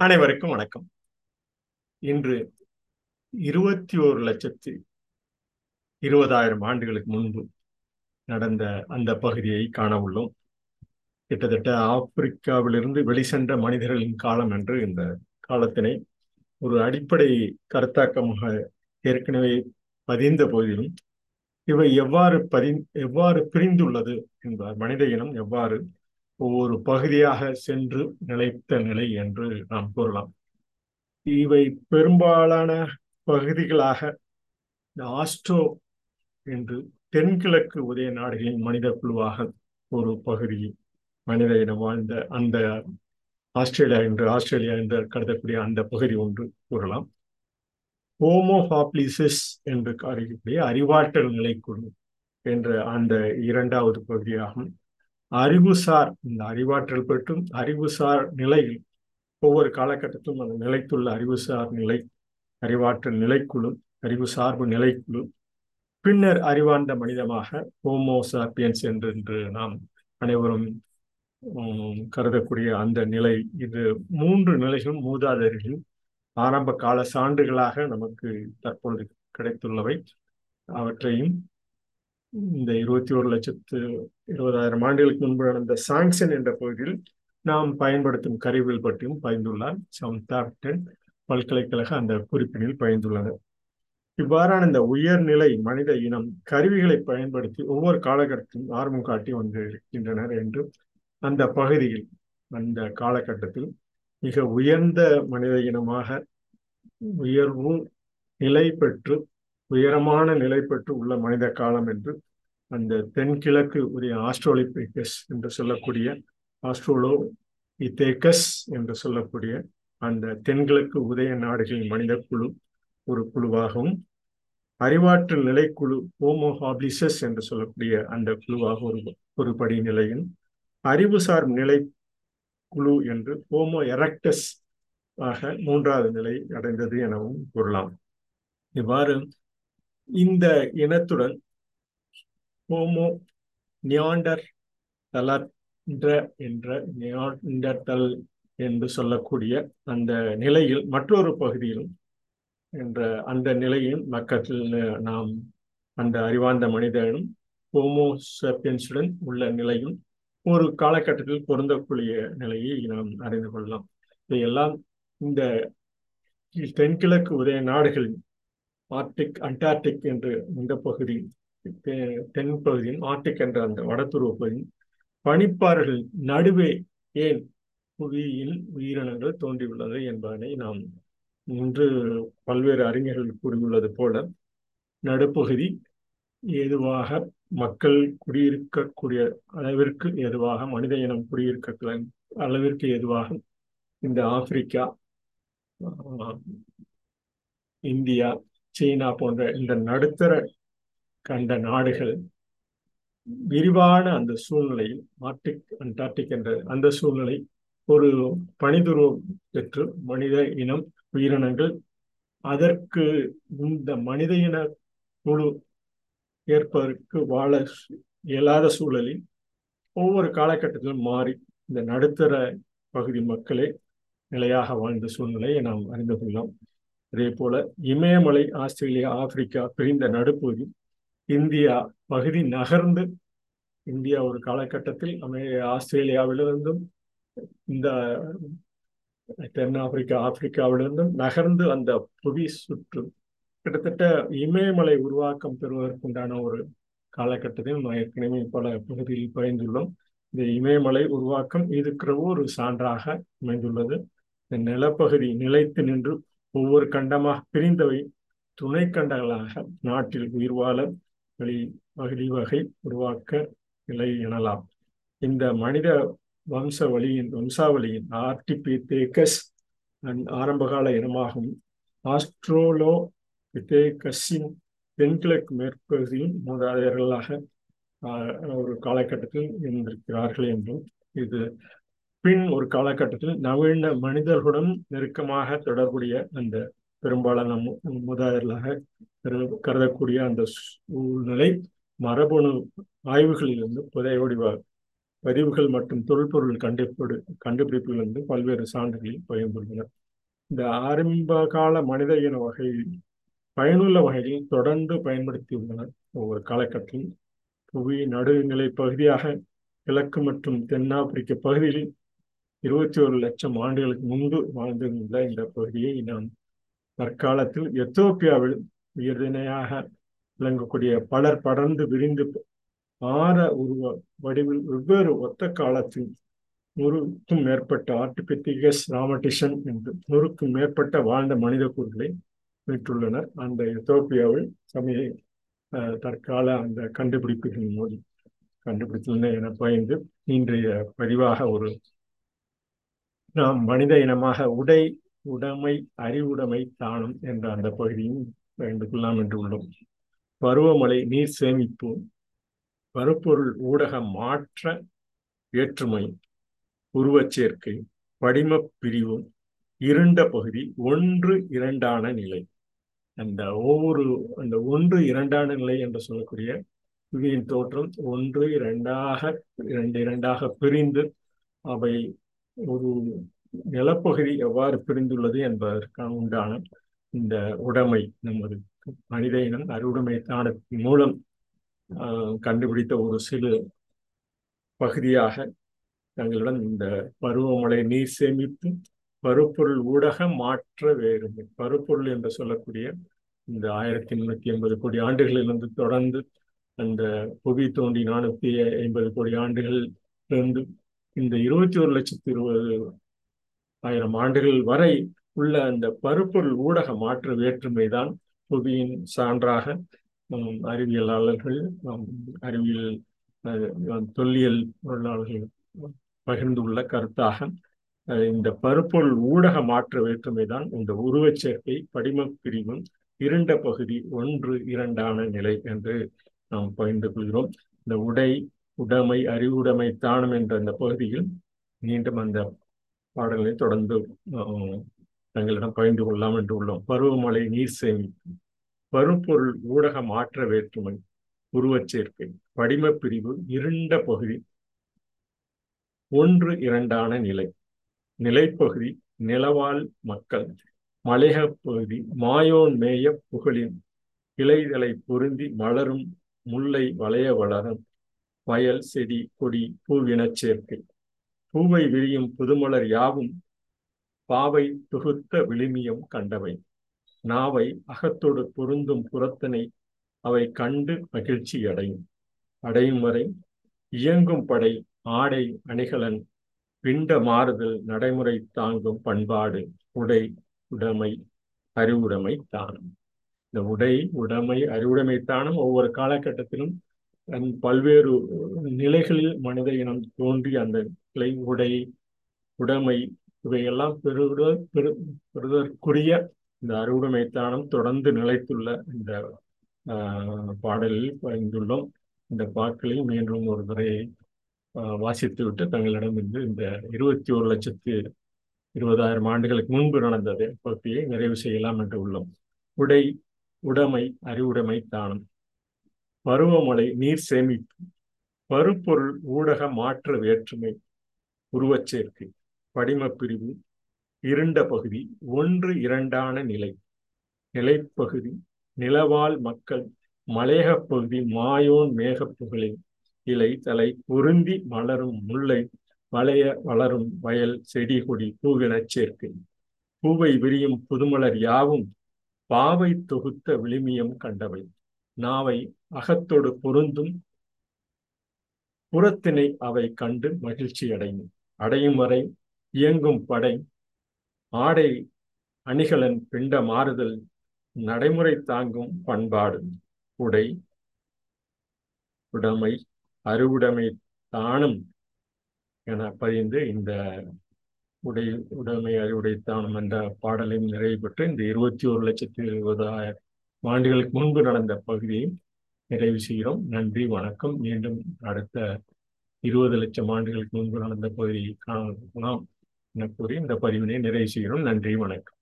அனைவருக்கும் வணக்கம். இன்று இருபத்தி ஒரு லட்சத்தி இருபதாயிரம் ஆண்டுகளுக்கு முன்பு நடந்த அந்த பகுதியை காண உள்ளோம். கிட்டத்தட்ட ஆப்பிரிக்காவிலிருந்து வெளிசென்ற மனிதர்களின் காலம் என்று இந்த காலத்தினை ஒரு அடிப்படை கருத்தாக்கமாக ஏற்கனவே பதிந்த போதிலும் இவை எவ்வாறு பதி எவ்வாறு பிரிந்துள்ளது என்பார் மனித இனம் எவ்வாறு ஒவ்வொரு பகுதியாக சென்று நிலைத்த நிலை என்று நாம் கூறலாம். இவை பெரும்பாலான பகுதிகளாக இந்த ஆஸ்ட்ரோ என்று தென்கிழக்கு உதய நாடுகளின் மனித குழுவாக ஒரு பகுதி மனித இனம் வாழ்ந்த அந்த ஆஸ்திரேலியா என்று ஆஸ்திரேலியா என்று கருதக்கூடிய அந்த பகுதி ஒன்று கூறலாம். ஹோமோஹாப்ளிசிஸ் என்று அறியக்கூடிய அறிவாற்றல் நிலைக்குழு என்ற அந்த இரண்டாவது பகுதியாகும். அறிவுசார் இந்த அறிவாற்றல் பெற்றும் அறிவுசார் நிலையில் ஒவ்வொரு காலகட்டத்திலும் அந்த நிலைத்துள்ள அறிவுசார் நிலை அறிவாற்றல் நிலைக்குழு அறிவு சார்பு நிலைக்குழு. பின்னர் அறிவார்ந்த மனிதமாக ஹோமோசாப்பியன்ஸ் என்று நாம் அனைவரும் கருதக்கூடிய அந்த நிலை. இது மூன்று நிலைகளும் மூதாதையர்களின் ஆரம்ப கால சான்றுகளாக நமக்கு தற்பொழுது கிடைத்துள்ளவை. அவற்றையும் இந்த இருபத்தி ஒரு லட்சத்து இருபதாயிரம் ஆண்டுகளுக்கு முன்பு நடந்த சாங்ஷன் என்ற பகுதியில் நாம் பயன்படுத்தும் கருவிகள் பற்றியும் பயந்துள்ளார் சவுத்தாப்டன் பல்கலைக்கழக அந்த குறிப்பினில் பயந்துள்ளனர் இவ்வாறான இந்த உயர்நிலை மனித இனம் கருவிகளை பயன்படுத்தி ஒவ்வொரு காலகட்டத்திலும் ஆர்வம் காட்டி வந்து இருக்கின்றனர் என்று அந்த பகுதியில் அந்த காலகட்டத்தில் மிக உயர்ந்த மனித இனமாக உயர்வும் நிலை பெற்று உயரமான நிலை பெற்று உள்ள மனித காலம் என்று அந்த தென்கிழக்கு உரிய ஆஸ்ட்ரோலிபிகஸ் என்று சொல்லக்கூடிய ஆஸ்ட்ரோலோ இத்தேக்கஸ் என்று சொல்லக்கூடிய அந்த தென்கிழக்கு உதய நாடுகளின் மனித குழு ஒரு குழுவாகவும் அறிவாற்றல் நிலைக்குழு ஹோமோஹாபிலிசஸ் என்று சொல்லக்கூடிய அந்த குழுவாக ஒரு ஒரு படி நிலையும் அறிவுசார் நிலை குழு என்று ஹோமோ எரக்டஸ் ஆக மூன்றாவது நிலை அடைந்தது எனவும் கூறலாம். இவ்வாறு இந்த இனத்துடன் ஹோமோ நியாண்டர் தலன்ற என்ற நியாண்டர்தல் என்று சொல்லக்கூடிய அந்த நிலையில் மற்றொரு பகுதியிலும் என்ற அந்த நிலையில் மக்கத்தில் நாம் அந்த அறிவார்ந்த மனிதனும் ஹோமோசப்பியன்ஸுடன் உள்ள நிலையும் ஒரு காலகட்டத்தில் பொருந்தக்கூடிய நிலையை நாம் அறிந்து கொள்ளலாம். இதையெல்லாம் இந்த தென்கிழக்கு உதய நாடுகளின் ஆர்டிக் அண்டார்டிக் என்று இந்த பகுதி தென் பகுதியின் ஆர்டிக் என்ற அந்த வடதுருவ பகுதியின் பனிப்பாறைகள் நடுவே ஏன் புவியில் உயிரினங்கள் தோன்றியுள்ளது என்பதனை நாம் இன்று பல்வேறு அறிஞர்கள் கூறியுள்ளது போல நடுப்பகுதி ஏதுவாக மக்கள் குடியிருக்கக்கூடிய அளவிற்கு ஏதுவாக மனித இனம் குடியிருக்க அளவிற்கு ஏதுவாக இந்த ஆப்பிரிக்கா இந்தியா சீனா போன்ற இந்த நடுத்தர கண்ட நாடுகள் விரிவான அந்த சூழ்நிலையில் ஆர்டிக் அண்டார்டிக் என்ற அந்த சூழ்நிலை ஒரு பனிதுருவம் பெற்று மனித இனம் உயிரினங்கள் அதற்கு இந்த மனித இன குழு ஏற்பதற்கு வாழ இயலாத சூழலில் ஒவ்வொரு காலகட்டத்திலும் மாறி இந்த நடுத்தர பகுதி மக்களே நிலையாக வாழ்ந்த சூழ்நிலையை நாம் அறிந்து கொள்ளலாம். அதே போல இமயமலை ஆஸ்திரேலியா ஆப்பிரிக்கா பிரிந்த நடுப்பகுதி இந்தியா பகுதி நகர்ந்து இந்தியா ஒரு காலகட்டத்தில் அமே ஆஸ்திரேலியாவிலிருந்தும் இந்த தென்னாப்பிரிக்கா ஆப்பிரிக்காவிலிருந்தும் நகர்ந்து அந்த புவி சுற்று கிட்டத்தட்ட இமயமலை உருவாக்கம் பெறுவதற்குண்டான ஒரு காலகட்டத்தில் நாம் ஏற்கனவே பல பகுதியில் பயந்துள்ளோம் இந்த இமயமலை உருவாக்கம் இருக்கிறவோ ஒரு சான்றாக அமைந்துள்ளது. இந்த நிலப்பகுதி நிலைத்து நின்று ஒவ்வொரு கண்டமாக பிரிந்தவை துணை கண்டங்களாக நாட்டில் உயிர் வாழ வழி வழிவகை வகை உருவாக்க நிலை எனலாம். இந்த மனித வம்ச வழியின் வம்சாவளியின் ஆர்டிபிதேகஸ் ஆரம்பகால இனமாகும். ஆஸ்ட்ரோலோ பிதேகஸின் தென்கிழக்கு மேற்பகுதியின் மூதாதையர்களாக ஒரு காலகட்டத்தில் இருந்திருக்கிறார்கள் என்றும் இது பின் ஒரு காலகட்டத்தில் நவீன மனிதர்களுடன் நெருக்கமாக தொடர்புடைய அந்த பெரும்பாலான மூதாதையர்களாக கருதக்கூடிய அந்த சூழ்நிலை மரபணு ஆய்வுகளிலிருந்து புதையோடி பதிவுகள் மற்றும் தொல்பொருள் கண்டுபிடி கண்டுபிடிப்புகளிலிருந்து பல்வேறு சான்றுகளில் பகிர்ந்துள்ளனர். இந்த ஆரம்ப கால மனித இன வகையில் பயனுள்ள வகையில் தொடர்ந்து பயன்படுத்தியுள்ளனர். ஒவ்வொரு காலகட்டத்தில் புவி நடுநிலை பகுதியாக கிழக்கு மற்றும் தென்னாப்பிரிக்க பகுதியில் இருபத்தி ஒரு லட்சம் ஆண்டுகளுக்கு முன்பு வாழ்ந்திருந்த இந்த பகுதியை நாம் தற்காலத்தில் எத்தோப்பியாவில் உயர்திணையாக விளங்கக்கூடிய பலர் படர்ந்து விரிந்து ஆற உருவ வடிவில் வெவ்வேறு ஒத்த காலத்தில் நூறுக்கும் மேற்பட்ட ஆர்டிபித்திகஸ் ராமடிஷன் என்று நூறுக்கும் மேற்பட்ட வாழ்ந்த மனித கூறுகளை மீட்டுள்ளனர். அந்த எத்தோப்பியாவில் சமய தற்கால அந்த கண்டுபிடிப்புகளின் மூலம் கண்டுபிடித்துள்ளன என பயந்து இன்றைய பதிவாக ஒரு நாம் மனித இனமாக உடை உடைமை அறிவுடைமை தானம் என்ற அந்த பகுதியும் பயந்து கொள்ளலாம் என்று உள்ளோம் பருவமழை நீர் சேமிப்பு பருப்பொருள் ஊடக மாற்ற ஏற்றுமை உருவச்சேர்க்கை படிம பிரிவு இருண்ட பகுதி ஒன்று இரண்டான நிலை. அந்த ஒவ்வொரு அந்த ஒன்று இரண்டான நிலை என்று சொல்லக்கூடிய புவியின் தோற்றம் ஒன்று இரண்டாக இரண்டு இரண்டாக பிரிந்து அவை ஒரு நிலப்பகுதி எவ்வாறு பிரிந்துள்ளது என்பதற்கான உண்டான இந்த உடைமை நமது மனித இனம் அறுவுடைமை தானத்தின் மூலம் கண்டுபிடித்த ஒரு சிறு பகுதியாக தங்களிடம் இந்த பருவமழை நீர் சேமிப்பு பருப்பொருள் ஊடக மாற்ற வேறுமை. பருப்பொருள் என்று சொல்லக்கூடிய இந்த ஆயிரத்தி முன்னூத்தி எண்பது கோடி ஆண்டுகளிலிருந்து தொடர்ந்து அந்த புவி தோண்டி நானூத்தி ஐம்பது கோடி ஆண்டுகள் இருந்து இந்த இருபத்தி ஒரு லட்சத்தி இருபது ஆயிரம் ஆண்டுகள் வரை உள்ள அந்த பருப்பொருள் ஊடக மாற்று வேற்றுமை தான் புவியின் சான்றாக அறிவியலாளர்கள் அறிவியல் தொல்லியல் பொருளாளர்கள் பகிர்ந்துள்ள கருத்தாக இந்த பருப்பொருள் ஊடக மாற்ற வேற்றுமை தான் இந்த உருவச் சேர்க்கை படிம பிரிவும் இருண்ட பகுதி ஒன்று இரண்டான நிலை என்று நாம் பகிர்ந்து கொள்கிறோம். இந்த உடை உடைமை அறிவுடைமை தானம் என்ற அந்த பகுதியில் மீண்டும் அந்த பாடல்களை தொடர்ந்து தங்களிடம் பகிர்ந்து கொள்ளலாம் என்று உள்ளோம். பருவமழை நீர் சேமிப்பு பருப்பொருள் ஊடக மாற்ற வேற்றுமை உருவச் சேர்க்கை படிம பிரிவு இருண்ட பகுதி ஒன்று இரண்டான நிலை நிலைப்பகுதி நிலவாழ் மக்கள் மலைக பகுதி மாயோன் மேய புகழின் இலைதலை பொருந்தி மலரும் முல்லை வளைய வளரும் வயல் செடி கொடி பூவினச் சேர்க்கை. பூவை விரியும் புதுமலர் யாவும் பாவை தொகுத்த விளிமியம் கண்டவை. நாவை அகத்தோடு பொருந்தும் புறத்தனை அவை கண்டு மகிழ்ச்சி அடையும். அடையும் வரை இயங்கும் படை ஆடை அணிகலன் பிண்ட மாறுதல் நடைமுறை தாங்கும் பண்பாடு உடை உடைமை அறிவுடைமை தானம். இந்த உடை உடைமை அறிவுடைமை தானம் ஒவ்வொரு காலகட்டத்திலும் பல்வேறு நிலைகளில் மனித இனம் தோன்றி அந்த கிளை உடை உடைமை இவையெல்லாம் பெறுவ பெரு பெறுதற்குரிய இந்த அறுவடைமை தானம் தொடர்ந்து நிலைத்துள்ள இந்த பாடலில் பயந்துள்ளோம் இந்த பாக்களில் மீண்டும் ஒரு முறையை வாசித்துவிட்டு தங்களிடமிருந்து இந்த இருபத்தி ஒரு லட்சத்து இருபதாயிரம் ஆண்டுகளுக்கு முன்பு நடந்ததை பற்றியை நிறைவு செய்யலாம் என்று உள்ளோம். உடை உடைமை அறிவுடைமை தானம். பருவமழை நீர் சேமிப்பு. பருப்பொருள் ஊடக மாற்ற வேற்றுமை. உருவச்சேர்க்கை. படிமப் பிரிவு இருண்ட பகுதி. ஒன்று இரண்டான நிலை. நிலைப்பகுதி. நிலவாழ் மக்கள். மலையகப் பகுதி. மாயோன் மேகப்புகளில் இலை தலை. பொருந்தி மலரும் முல்லை. வளைய வளரும் வயல். செடி கொடி பூவினச் சேர்க்கை. பூவை விரியும் புதுமலர் யாவும். பாவை தொகுத்த விளிமியம் கண்டவை. நாவை அகத்தோடு பொருந்தும். புறத்தினை அவை கண்டு மகிழ்ச்சி அடையும். அடையும் வரை இயங்கும் படை. ஆடை அணிகலன் பிண்ட மாறுதல். நடைமுறை தாங்கும் பண்பாடு. உடை. உடைமை. அருவுடைமை தானும் என பதிந்து இந்த உடை உடைமை அறிவுடை தானம் என்ற பாடலையும் நிறைவு பெற்று இந்த இருபத்தி ஒரு லட்சத்தி இருபதாயிரம் ஆண்டுகளுக்கு முன்பு நடந்த பகுதியை நிறைவு செய்கிறோம். நன்றி வணக்கம். மீண்டும் அடுத்த இருபது லட்சம் ஆண்டுகளுக்கு முன்பு நடந்த பகுதியை காணலாம் என கூறி இந்த பதிவினை நிறைவு செய்கிறோம். நன்றி வணக்கம்.